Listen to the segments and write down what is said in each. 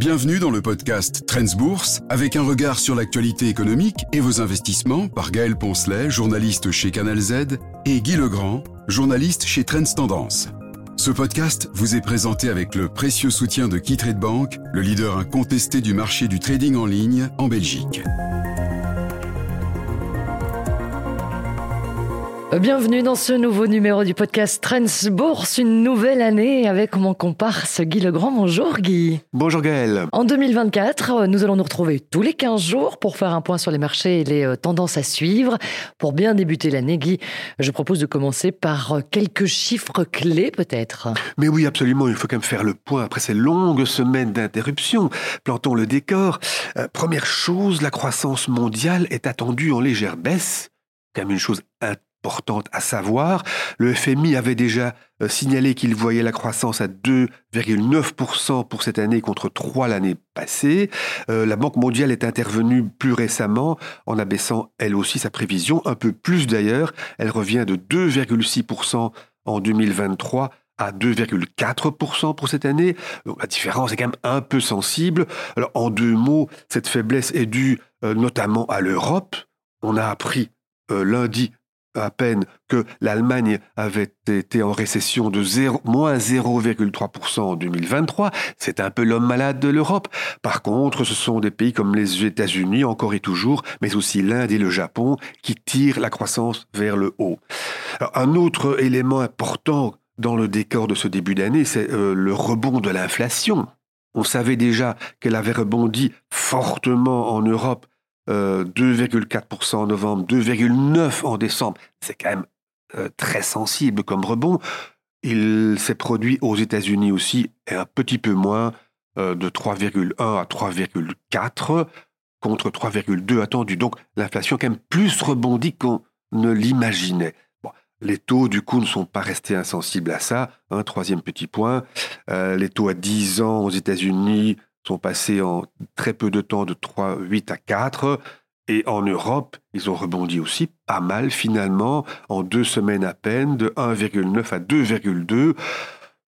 Bienvenue dans le podcast Trends Bourse avec un regard sur l'actualité économique et vos investissements par Gaël Poncelet, journaliste chez Canal Z, et Guy Legrand, journaliste chez Trends Tendance. Ce podcast vous est présenté avec le précieux soutien de KeyTrade Bank, le leader incontesté du marché du trading en ligne en Belgique. Bienvenue dans ce nouveau numéro du podcast Trends Bourse, une nouvelle année avec mon comparse Guy Legrand. Bonjour Guy. Bonjour Gaël. En 2024, nous allons nous retrouver tous les 15 jours pour faire un point sur les marchés et les euh, tendances à suivre. Pour bien débuter l'année, Guy, je propose de commencer par euh, quelques chiffres clés peut-être. Mais oui, absolument, il faut quand même faire le point après ces longues semaines d'interruption. Plantons le décor. Euh, première chose, la croissance mondiale est attendue en légère baisse. Quand même une chose importante à savoir. Le FMI avait déjà euh, signalé qu'il voyait la croissance à 2,9% pour cette année contre 3 l'année passée. Euh, la Banque mondiale est intervenue plus récemment en abaissant elle aussi sa prévision, un peu plus d'ailleurs. Elle revient de 2,6% en 2023 à 2,4% pour cette année. La différence est quand même un peu sensible. En deux mots, cette faiblesse est due euh, notamment à l'Europe. On a appris lundi à peine que l'Allemagne avait été en récession de 0, moins 0,3% en 2023. C'est un peu l'homme malade de l'Europe. Par contre, ce sont des pays comme les États-Unis, encore et toujours, mais aussi l'Inde et le Japon, qui tirent la croissance vers le haut. un autre élément important dans le décor de ce début d'année, c'est euh, le rebond de l'inflation. On savait déjà qu'elle avait rebondi fortement en Europe 2,4% euh, en novembre, 2,9% en décembre. C'est quand même euh, très sensible comme rebond. Il s'est produit aux États-Unis aussi, un petit peu moins, euh, de 3,1 à 3,4 contre 3,2 attendu. Donc l'inflation a quand même plus rebondi qu'on ne l'imaginait. les taux, du coup, ne sont pas restés insensibles à ça. Un troisième petit point, les taux à 10 ans aux États-Unis sont passés en très peu de temps de 3,8 à 4. Et en Europe, ils ont rebondi aussi pas mal finalement, en deux semaines à peine, de 1,9 à 2,2.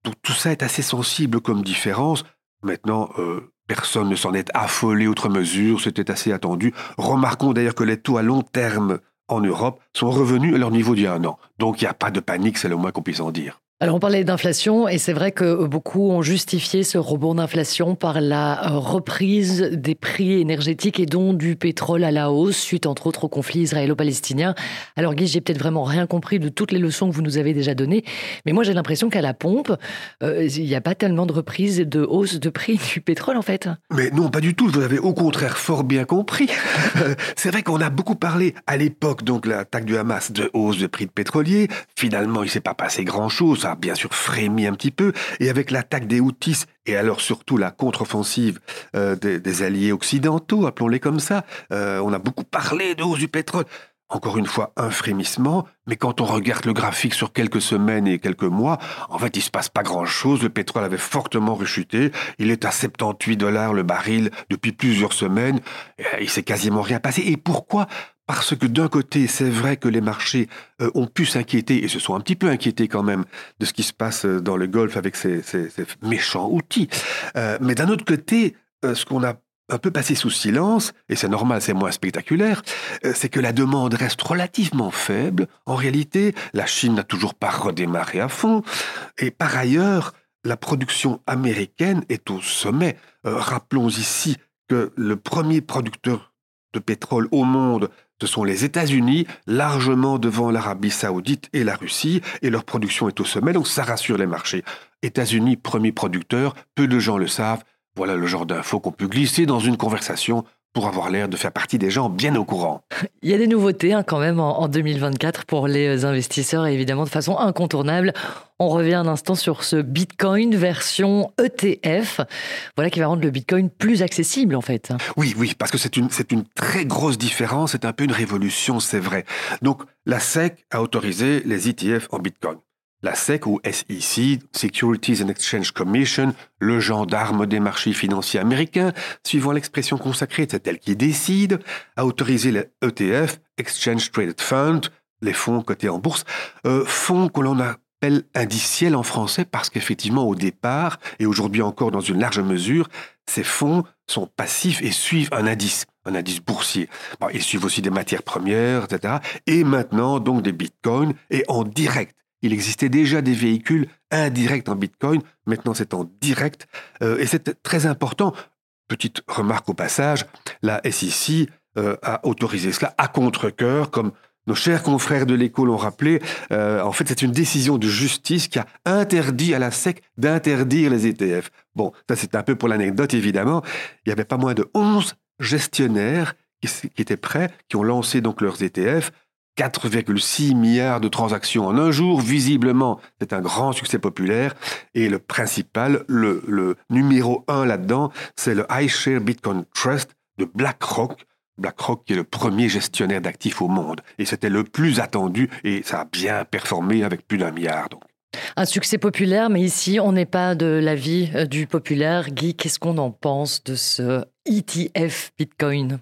Donc tout ça est assez sensible comme différence. Maintenant, euh, personne ne s'en est affolé outre mesure, c'était assez attendu. Remarquons d'ailleurs que les taux à long terme en Europe sont revenus à leur niveau d'il y a un an. Donc il n'y a pas de panique, c'est le moins qu'on puisse en dire. Alors on parlait d'inflation et c'est vrai que beaucoup ont justifié ce rebond d'inflation par la reprise des prix énergétiques et donc du pétrole à la hausse suite entre autres au conflit israélo-palestinien. Alors Guy, j'ai peut-être vraiment rien compris de toutes les leçons que vous nous avez déjà données, mais moi j'ai l'impression qu'à la pompe, euh, il n'y a pas tellement de reprise et de hausse de prix du pétrole en fait. Mais non, pas du tout, vous avez au contraire fort bien compris. c'est vrai qu'on a beaucoup parlé à l'époque, donc l'attaque du Hamas, de hausse de prix de pétrolier. Finalement, il ne s'est pas passé grand-chose bien sûr frémi un petit peu, et avec l'attaque des Houthis, et alors surtout la contre-offensive euh, des, alliés occidentaux, appelons-les comme ça, euh, on a beaucoup parlé de hausse du pétrole. Encore une fois, un frémissement, mais quand on regarde le graphique sur quelques semaines et quelques mois, en fait, il se passe pas grand-chose. Le pétrole avait fortement rechuté. Il est à 78 dollars le baril depuis plusieurs semaines. Il s'est quasiment rien passé. Et pourquoi parce que d'un côté, c'est vrai que les marchés euh, ont pu s'inquiéter, et se sont un petit peu inquiétés quand même, de ce qui se passe euh, dans le Golfe avec ces, méchants outils. Euh, mais d'un autre côté, ce qu'on a un peu passé sous silence, et c'est normal, c'est moins spectaculaire, c'est que la demande reste relativement faible. En réalité, la Chine n'a toujours pas redémarré à fond. Et par ailleurs, la production américaine est au sommet. rappelons ici que le premier producteur de pétrole au monde ce sont les États-Unis, largement devant l'Arabie saoudite et la Russie, et leur production est au sommet, donc ça rassure les marchés. États-Unis, premier producteur, peu de gens le savent, voilà le genre d'infos qu'on peut glisser dans une conversation pour avoir l'air de faire partie des gens bien au courant. Il y a des nouveautés hein, quand même en, 2024 pour les investisseurs et évidemment de façon incontournable. On revient un instant sur ce Bitcoin version ETF, voilà qui va rendre le Bitcoin plus accessible en fait. Oui, oui, parce que c'est une, c'est une très grosse différence, c'est un peu une révolution, c'est vrai. Donc la SEC a autorisé les ETF en Bitcoin. La SEC ou SEC, Securities and Exchange Commission, le gendarme des marchés financiers américains, suivant l'expression consacrée, c'est elle qui décide, a autorisé les ETF, Exchange Traded Fund, les fonds cotés en bourse, euh, fonds que l'on appelle indiciels en français parce qu'effectivement au départ, et aujourd'hui encore dans une large mesure, ces fonds sont passifs et suivent un indice, un indice boursier. ils suivent aussi des matières premières, etc. Et maintenant, donc, des bitcoins, et en direct. Il existait déjà des véhicules indirects en bitcoin, maintenant c'est en direct, euh, et c'est très important. Petite remarque au passage, la SEC euh, a autorisé cela à contre-coeur, comme nos chers confrères de l'écho l'ont rappelé, euh, en fait, c'est une décision de justice qui a interdit à la SEC d'interdire les ETF. Bon, ça c'est un peu pour l'anecdote, évidemment. Il n'y avait pas moins de 11 gestionnaires qui, étaient prêts, qui ont lancé donc leurs ETF. 4,6 milliards de transactions en un jour, visiblement, c'est un grand succès populaire. Et le principal, le, numéro un là-dedans, c'est le iShare Bitcoin Trust de BlackRock, BlackRock qui est le premier gestionnaire d'actifs au monde. Et c'était le plus attendu et ça a bien performé avec plus d'un milliard. Un succès populaire, mais ici, on n'est pas de l'avis euh, du populaire. Guy, qu'est-ce qu'on en pense de ce ETF Bitcoin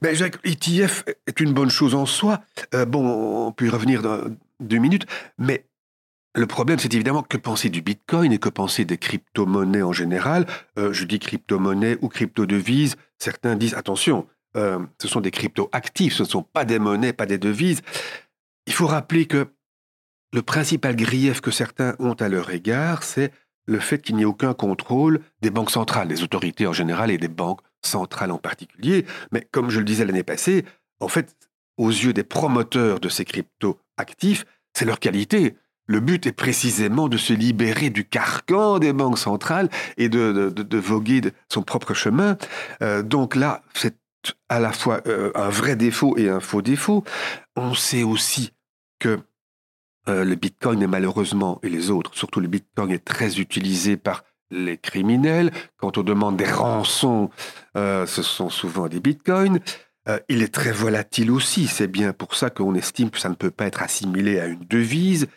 ben, Jacques, ETF est une bonne chose en soi. Euh, bon, on peut y revenir dans deux minutes, mais le problème, c'est évidemment que penser du Bitcoin et que penser des crypto-monnaies en général. Euh, je dis crypto-monnaies ou crypto-devises. Certains disent attention, euh, ce sont des cryptos actifs, ce ne sont pas des monnaies, pas des devises. Il faut rappeler que le principal grief que certains ont à leur égard, c'est le fait qu'il n'y ait aucun contrôle des banques centrales, des autorités en général et des banques centrales en particulier. Mais comme je le disais l'année passée, en fait, aux yeux des promoteurs de ces cryptos actifs, c'est leur qualité. Le but est précisément de se libérer du carcan des banques centrales et de, voguer son propre chemin. Euh, donc là, c'est à la fois euh, un vrai défaut et un faux défaut. On sait aussi que euh, le Bitcoin est malheureusement, et les autres, surtout le Bitcoin est très utilisé par les criminels. Quand on demande des rançons, euh, ce sont souvent des Bitcoins. il est très volatile aussi. C'est bien pour ça qu'on estime que ça ne peut pas être assimilé à une devise.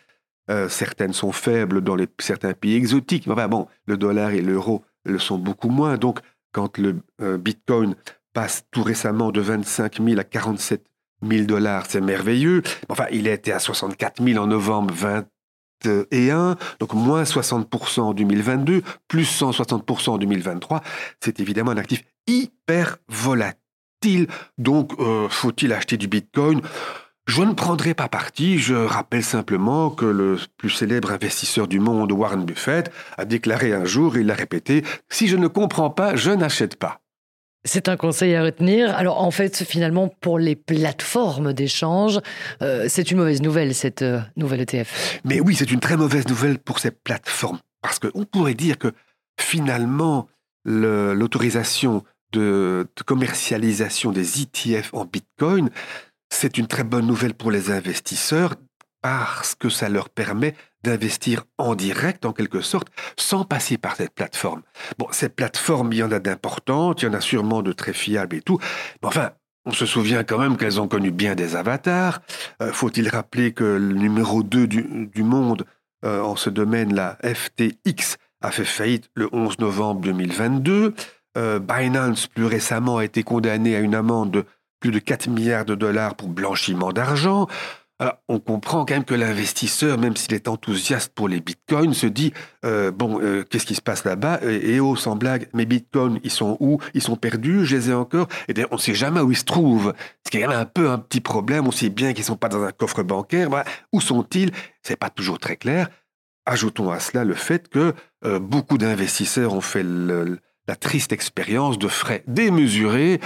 certaines sont faibles dans certains pays exotiques. Enfin bon, le dollar et l'euro le sont beaucoup moins. Donc, quand le Bitcoin passe tout récemment de 25 000 à 47 000 dollars, c'est merveilleux. Enfin, il était à 64 000 en novembre 2021, donc moins 60% en 2022, plus 160% en 2023. C'est évidemment un actif hyper volatile. Donc, euh, faut-il acheter du Bitcoin? Je ne prendrai pas parti, je rappelle simplement que le plus célèbre investisseur du monde, Warren Buffett, a déclaré un jour, il l'a répété, si je ne comprends pas, je n'achète pas. C'est un conseil à retenir. Alors en fait, finalement, pour les plateformes d'échange, euh, c'est une mauvaise nouvelle, cette euh, nouvelle ETF. Mais oui, c'est une très mauvaise nouvelle pour ces plateformes. Parce qu'on pourrait dire que finalement, l'autorisation de, de, commercialisation des ETF en Bitcoin, c'est une très bonne nouvelle pour les investisseurs parce que ça leur permet d'investir en direct, en quelque sorte, sans passer par cette plateforme. Bon, cette plateforme, il y en a d'importantes, il y en a sûrement de très fiables et tout, mais enfin, on se souvient quand même qu'elles ont connu bien des avatars. Euh, faut-il rappeler que le numéro 2 du, monde euh, en ce domaine, la FTX, a fait faillite le 11 novembre 2022. Euh, Binance, plus récemment, a été condamné à une amende de plus de 4 milliards de dollars pour blanchiment d'argent. On comprend quand même que l'investisseur, même s'il est enthousiaste pour les bitcoins, se dit euh, bon, euh, qu'est-ce qui se passe là-bas? Et, oh, sans blague, mes bitcoins, ils sont où? Ils sont perdus Je les ai encore? Et on ne sait jamais où ils se trouvent. Ce qui est quand même un peu un petit problème. On sait bien qu'ils ne sont pas dans un coffre bancaire. Où sont-ils? C'est pas toujours très clair. Ajoutons à cela le fait que euh, beaucoup d'investisseurs ont fait la triste expérience de frais démesurés.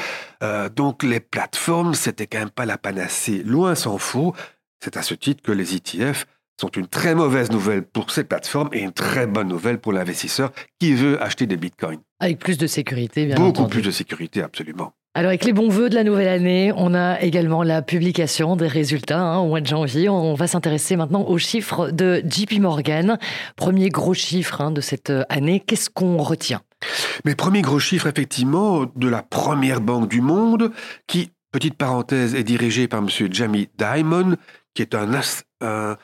donc les plateformes, c'était quand même pas la panacée, loin s'en faut. C'est à ce titre que les ETF sont une très mauvaise nouvelle pour ces plateformes et une très bonne nouvelle pour l'investisseur qui veut acheter des bitcoins. Avec plus de sécurité, bien Beaucoup plus de sécurité, absolument. Alors avec les bons voeux de la nouvelle année, on a également la publication des résultats hein, au mois de janvier. On va s'intéresser maintenant aux chiffres de JP Morgan. Premier gros chiffre hein, de cette euh, année, qu'est-ce qu'on retient? Mais premier gros chiffre effectivement de la première banque du monde qui, petite parenthèse, est dirigée par M. Jamie Dimon, qui est un,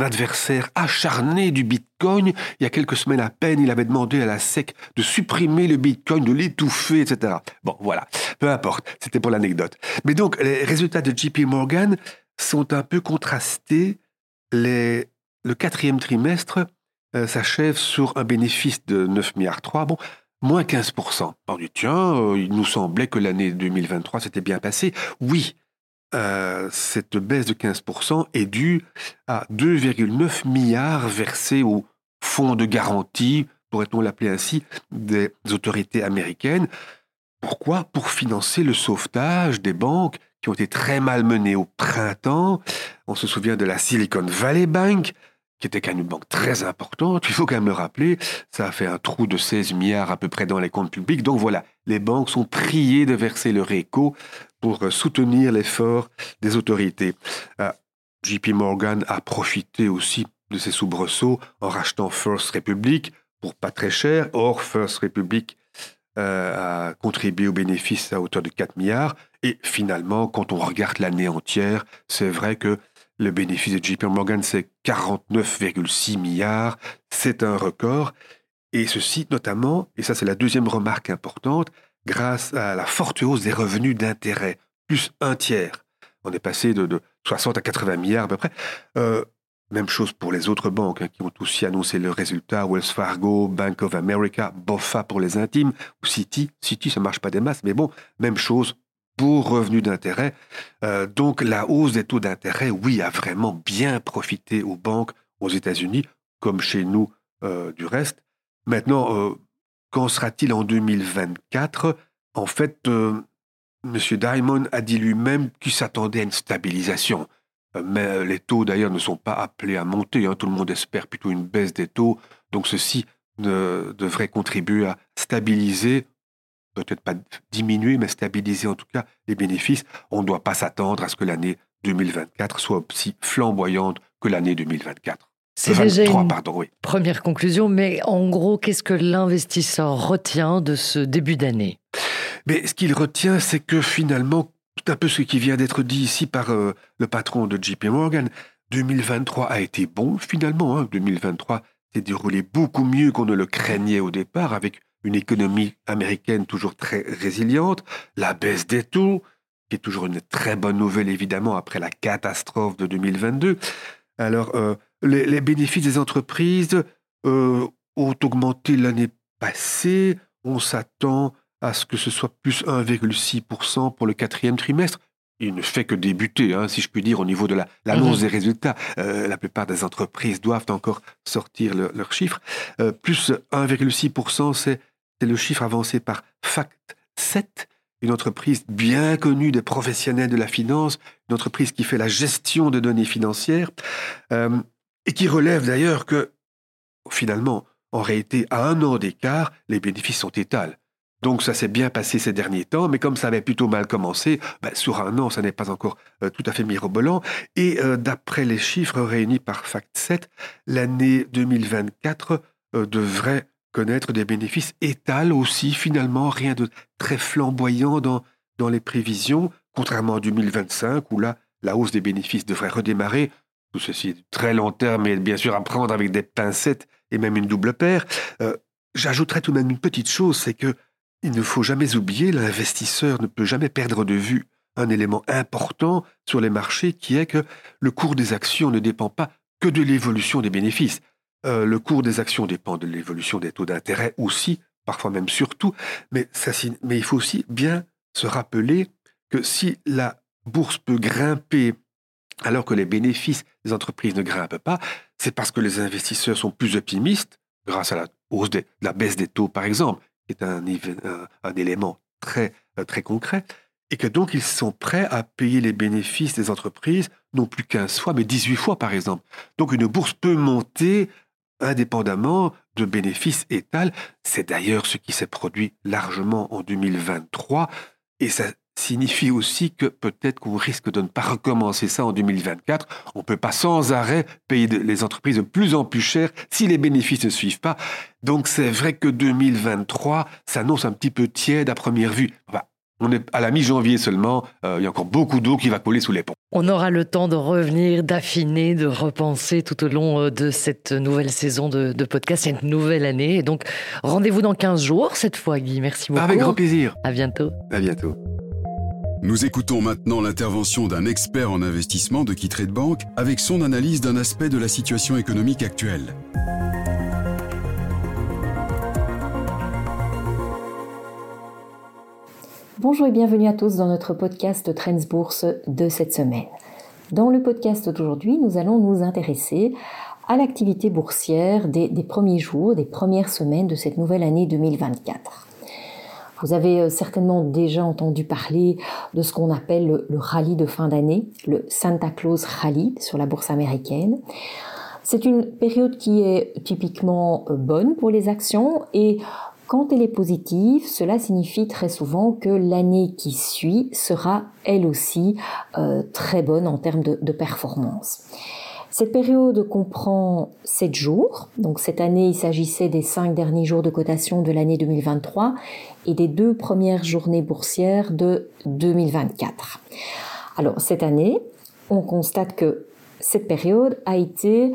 adversaire acharné du Bitcoin. Il y a quelques semaines à peine, il avait demandé à la SEC de supprimer le Bitcoin, de l'étouffer, etc. Bon, voilà, peu importe, c'était pour l'anecdote. Mais donc, les résultats de JP Morgan sont un peu contrastés. le quatrième trimestre euh, s'achève sur un bénéfice de 9 milliards 3. Bon, moins 15%. On dit, tiens, euh, il nous semblait que l'année 2023 s'était bien passée. Oui, euh, cette baisse de 15% est due à 2,9 milliards versés au fonds de garantie, pourrait-on l'appeler ainsi, des autorités américaines. Pourquoi? Pour financer le sauvetage des banques qui ont été très mal menées au printemps. On se souvient de la Silicon Valley Bank, qui était quand même une banque très importante. Il faut quand même le rappeler, ça a fait un trou de 16 milliards à peu près dans les comptes publics. Donc voilà, les banques sont priées de verser leur écho pour soutenir l'effort des autorités. Ah, JP Morgan a profité aussi de ces soubresauts en rachetant First Republic pour pas très cher. Or, First Republic euh, a contribué aux bénéfices à hauteur de 4 milliards. Et finalement, quand on regarde l'année entière, c'est vrai que le bénéfice de JP Morgan, c'est 49,6 milliards. C'est un record. Et ceci notamment, et ça c'est la deuxième remarque importante, grâce à la forte hausse des revenus d'intérêt, plus un tiers. On est passé de, 60 à 80 milliards à peu près. Euh, même chose pour les autres banques hein, qui ont aussi annoncé leurs résultats. Wells Fargo, Bank of America, BOFA pour les intimes, ou Citi. Citi, ça marche pas des masses, mais bon, même chose pour revenus d'intérêt. Euh, donc la hausse des taux d'intérêt, oui, a vraiment bien profité aux banques aux États-Unis, comme chez nous euh, du reste. Maintenant, euh, qu'en sera-t-il en 2024 En fait, M. Diamond a dit lui-même qu'il s'attendait à une stabilisation. Mais les taux, d'ailleurs, ne sont pas appelés à monter. Hein. Tout le monde espère plutôt une baisse des taux. Donc ceci devrait contribuer à stabiliser peut-être pas diminuer, mais stabiliser en tout cas les bénéfices. On ne doit pas s'attendre à ce que l'année 2024 soit aussi flamboyante que l'année 2024. C'est déjà une première conclusion, mais en gros, qu'est-ce que l'investisseur retient de ce début d'année? Mais Ce qu'il retient, c'est que finalement, tout un peu ce qui vient d'être dit ici par euh, le patron de JP Morgan, 2023 a été bon finalement. 2023 hein. s'est déroulé beaucoup mieux qu'on ne le craignait au départ, avec une économie américaine toujours très résiliente, la baisse des taux, qui est toujours une très bonne nouvelle évidemment après la catastrophe de 2022. Alors, euh, les, bénéfices des entreprises euh, ont augmenté l'année passée. On s'attend à ce que ce soit plus 1,6% pour le quatrième trimestre. Il ne fait que débuter, hein, si je puis dire, au niveau de l'annonce mhm. des résultats. Euh, la plupart des entreprises doivent encore sortir leurs chiffres. plus 1,6%, c'est c'est le chiffre avancé par Fact 7, une entreprise bien connue des professionnels de la finance, une entreprise qui fait la gestion de données financières, euh, et qui relève d'ailleurs que, finalement, en réalité, à un an d'écart, les bénéfices sont étals. Donc ça s'est bien passé ces derniers temps, mais comme ça avait plutôt mal commencé, ben, sur un an, ça n'est pas encore euh, tout à fait mirobolant. Et euh, d'après les chiffres réunis par Fact 7, l'année 2024 devrait connaître des bénéfices étalent aussi finalement rien de très flamboyant dans, dans les prévisions, contrairement à 2025 où là, la hausse des bénéfices devrait redémarrer. Tout ceci est très long terme et bien sûr à prendre avec des pincettes et même une double paire. Euh, j'ajouterais tout de même une petite chose, c'est que il ne faut jamais oublier, l'investisseur ne peut jamais perdre de vue un élément important sur les marchés qui est que le cours des actions ne dépend pas que de l'évolution des bénéfices. Euh, le cours des actions dépend de l'évolution des taux d'intérêt aussi, parfois même surtout, mais, mais il faut aussi bien se rappeler que si la bourse peut grimper alors que les bénéfices des entreprises ne grimpent pas, c'est parce que les investisseurs sont plus optimistes, grâce à la hausse de la baisse des taux par exemple, qui est un, un, élément très, euh, très concret, et que donc ils sont prêts à payer les bénéfices des entreprises non plus 15 fois, mais 18 fois par exemple. Donc une bourse peut monter indépendamment de bénéfices étals. C'est d'ailleurs ce qui s'est produit largement en 2023 et ça signifie aussi que peut-être qu'on risque de ne pas recommencer ça en 2024. On ne peut pas sans arrêt payer les entreprises de plus en plus cher si les bénéfices ne suivent pas. Donc c'est vrai que 2023 s'annonce un petit peu tiède à première vue. On est à la mi-janvier seulement, euh, il y a encore beaucoup d'eau qui va couler sous les ponts. On aura le temps de revenir, d'affiner, de repenser tout au long euh, de cette nouvelle saison de, podcast, cette nouvelle année. Et donc, rendez-vous dans 15 jours cette fois, Guy. Merci beaucoup. Avec grand plaisir. À bientôt. À bientôt. Nous écoutons maintenant l'intervention d'un expert en investissement de de Bank avec son analyse d'un aspect de la situation économique actuelle. Bonjour et bienvenue à tous dans notre podcast Trends Bourse de cette semaine. Dans le podcast d'aujourd'hui, nous allons nous intéresser à l'activité boursière des, premiers jours, des premières semaines de cette nouvelle année 2024. Vous avez euh, certainement déjà entendu parler de ce qu'on appelle le, le rallye de fin d'année, le Santa Claus Rally sur la bourse américaine. C'est une période qui est typiquement euh, bonne pour les actions et quand elle est positive, cela signifie très souvent que l'année qui suit sera elle aussi euh, très bonne en termes de, de performance. Cette période comprend 7 jours. Donc cette année, il s'agissait des 5 derniers jours de cotation de l'année 2023 et des deux premières journées boursières de 2024. Alors cette année, on constate que cette période a été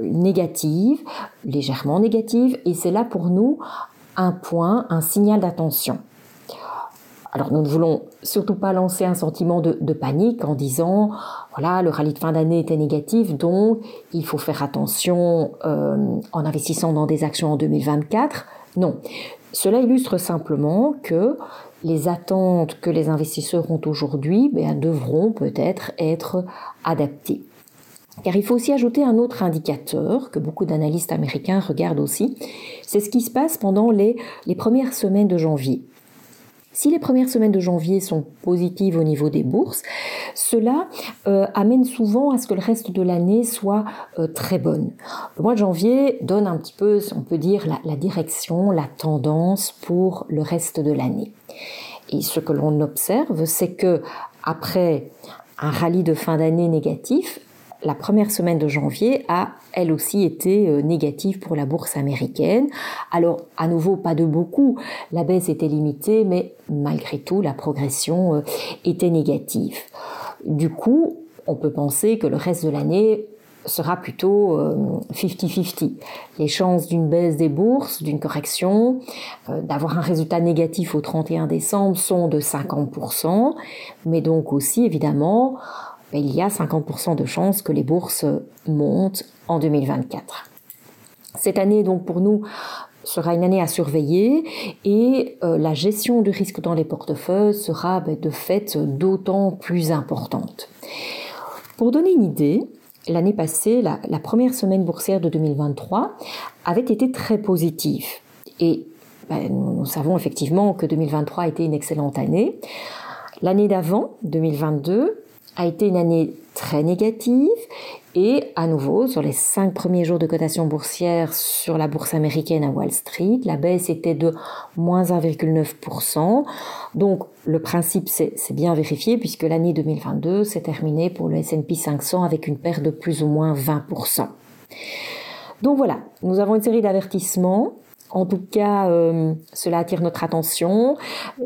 négative, légèrement négative, et c'est là pour nous un point, un signal d'attention. Alors nous ne voulons surtout pas lancer un sentiment de, panique en disant voilà le rallye de fin d'année était négatif donc il faut faire attention euh, en investissant dans des actions en 2024. Non, cela illustre simplement que les attentes que les investisseurs ont aujourd'hui ben, devront peut-être être adaptées. Car il faut aussi ajouter un autre indicateur que beaucoup d'analystes américains regardent aussi, c'est ce qui se passe pendant les, premières semaines de janvier. Si les premières semaines de janvier sont positives au niveau des bourses, cela euh, amène souvent à ce que le reste de l'année soit euh, très bonne. Le mois de janvier donne un petit peu, on peut dire, la, la direction, la tendance pour le reste de l'année. Et ce que l'on observe, c'est que après un rallye de fin d'année négatif, la première semaine de janvier a elle aussi été euh, négative pour la bourse américaine. Alors à nouveau pas de beaucoup, la baisse était limitée, mais malgré tout la progression euh, était négative. Du coup, on peut penser que le reste de l'année sera plutôt 50-50. Euh, Les chances d'une baisse des bourses, d'une correction, d'avoir un résultat négatif au 31 décembre sont de 50%, mais donc aussi évidemment il y a 50% de chances que les bourses montent en 2024. Cette année, donc, pour nous, sera une année à surveiller et euh, la gestion du risque dans les portefeuilles sera ben, de fait d'autant plus importante. Pour donner une idée, l'année passée, la, première semaine boursière de 2023 avait été très positive et ben, nous savons effectivement que 2023 a été une excellente année. L'année d'avant, 2022, a été une année très négative et à nouveau sur les cinq premiers jours de cotation boursière sur la bourse américaine à Wall Street, la baisse était de moins 1,9%. Donc le principe c'est bien vérifié puisque l'année 2022 s'est terminée pour le S&P 500 avec une perte de plus ou moins 20%. Donc voilà, nous avons une série d'avertissements en tout cas, euh, cela attire notre attention,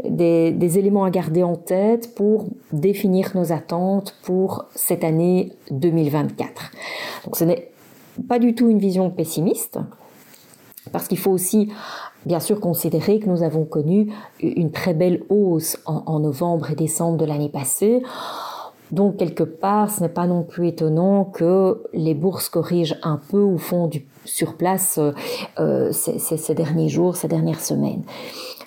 des, éléments à garder en tête pour définir nos attentes pour cette année 2024. Donc ce n'est pas du tout une vision pessimiste, parce qu'il faut aussi bien sûr considérer que nous avons connu une très belle hausse en novembre et décembre de l'année passée. Donc quelque part, ce n'est pas non plus étonnant que les bourses corrigent un peu ou font du sur place euh, euh, ces, derniers jours, ces dernières semaines.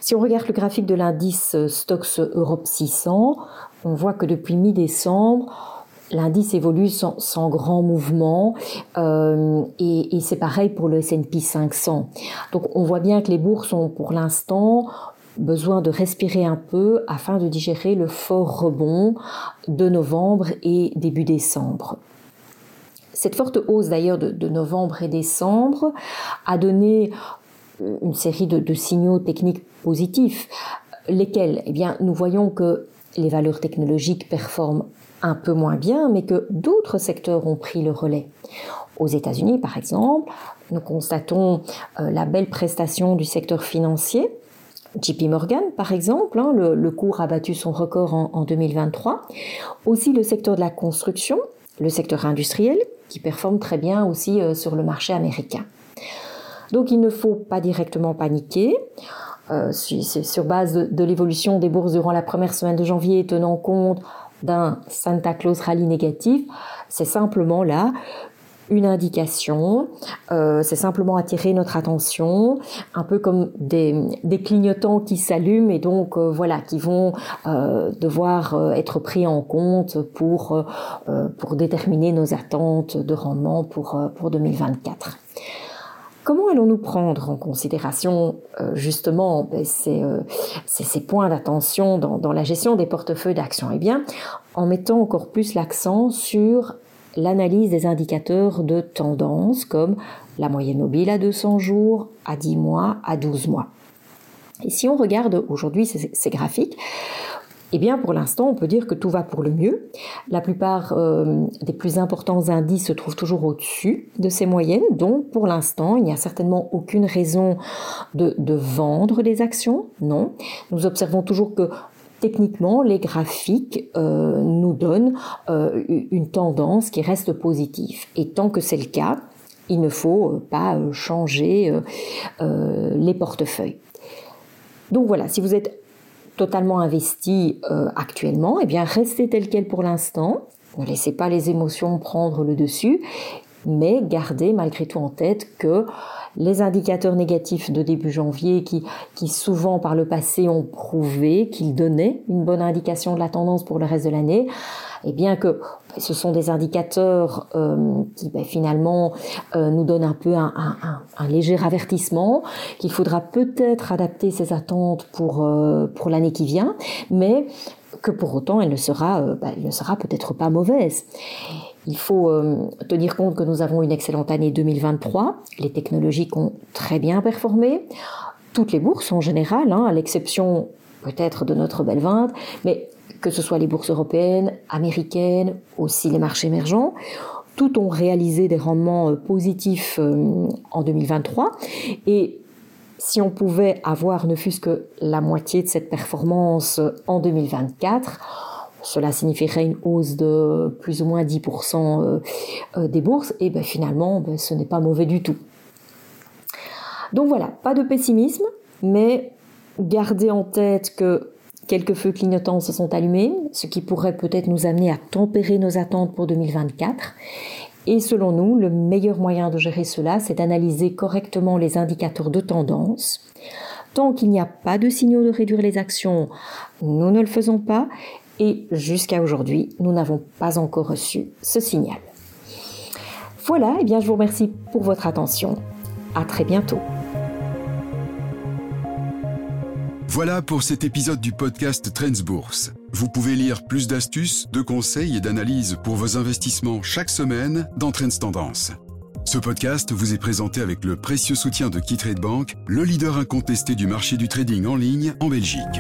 Si on regarde le graphique de l'indice euh, Stocks Europe 600, on voit que depuis mi-décembre, L'indice évolue sans, grand mouvement et, et c'est pareil pour le S&P 500. Donc on voit bien que les bourses ont pour l'instant besoin de respirer un peu afin de digérer le fort rebond de novembre et début décembre. Cette forte hausse d'ailleurs de, novembre et décembre a donné une série de, signaux techniques positifs. Lesquels Eh bien, nous voyons que les valeurs technologiques performent un peu moins bien, mais que d'autres secteurs ont pris le relais. Aux États-Unis, par exemple, nous constatons euh, la belle prestation du secteur financier JP Morgan, par exemple, hein, le, cours a battu son record en, 2023. Aussi le secteur de la construction, le secteur industriel, qui performe très bien aussi euh, sur le marché américain. Donc il ne faut pas directement paniquer. Euh, sur base de, l'évolution des bourses durant la première semaine de janvier, tenant compte d'un Santa Claus rallye négatif, c'est simplement là une indication, euh, c'est simplement attirer notre attention, un peu comme des, clignotants qui s'allument et donc euh, voilà, qui vont euh, devoir être pris en compte pour, pour déterminer nos attentes de rendement pour, pour 2024. Comment allons-nous prendre en considération justement ben, ces, ces, points d'attention dans, dans, la gestion des portefeuilles d'actions? Eh bien, en mettant encore plus l'accent sur l'analyse des indicateurs de tendance comme la moyenne mobile à 200 jours, à 10 mois, à 12 mois. Et si on regarde aujourd'hui ces, graphiques, eh bien, pour l'instant, on peut dire que tout va pour le mieux. La plupart euh, des plus importants indices se trouvent toujours au-dessus de ces moyennes. Donc, pour l'instant, il n'y a certainement aucune raison de, de vendre les actions. Non. Nous observons toujours que techniquement, les graphiques euh, nous donnent euh, une tendance qui reste positive. Et tant que c'est le cas, il ne faut euh, pas changer les portefeuilles. Donc voilà, si vous êtes totalement investi actuellement, eh bien restez tel quel pour l'instant. Ne laissez pas les émotions prendre le dessus, mais gardez malgré tout en tête que les indicateurs négatifs de début janvier qui, qui souvent par le passé ont prouvé qu'ils donnaient une bonne indication de la tendance pour le reste de l'année, et bien que ce sont des indicateurs euh, qui ben, finalement euh, nous donnent un peu un, un, léger avertissement, qu'il faudra peut-être adapter ses attentes pour, euh, pour l'année qui vient, mais que pour autant elle ne sera, ben, elle ne sera peut-être pas mauvaise. Il faut euh, tenir compte que nous avons une excellente année 2023. Les technologies ont très bien performé. Toutes les bourses en général, hein, à l'exception peut-être de notre belle vente, mais que ce soit les bourses européennes, américaines, aussi les marchés émergents, toutes ont réalisé des rendements euh, positifs euh, en 2023. Et si on pouvait avoir ne fût-ce que la moitié de cette performance en 2024, cela signifierait une hausse de plus ou moins 10% euh, euh, des bourses, et ben finalement, ben, ce n'est pas mauvais du tout. Donc voilà, pas de pessimisme, mais gardez en tête que quelques feux clignotants se sont allumés, ce qui pourrait peut-être nous amener à tempérer nos attentes pour 2024. Et selon nous, le meilleur moyen de gérer cela, c'est d'analyser correctement les indicateurs de tendance. Tant qu'il n'y a pas de signaux de réduire les actions, nous ne le faisons pas et jusqu'à aujourd'hui, nous n'avons pas encore reçu ce signal. Voilà, et eh bien je vous remercie pour votre attention. À très bientôt. Voilà pour cet épisode du podcast Trends Bourse. Vous pouvez lire plus d'astuces, de conseils et d'analyses pour vos investissements chaque semaine dans Trends Tendance. Ce podcast vous est présenté avec le précieux soutien de KeyTrade Bank, le leader incontesté du marché du trading en ligne en Belgique.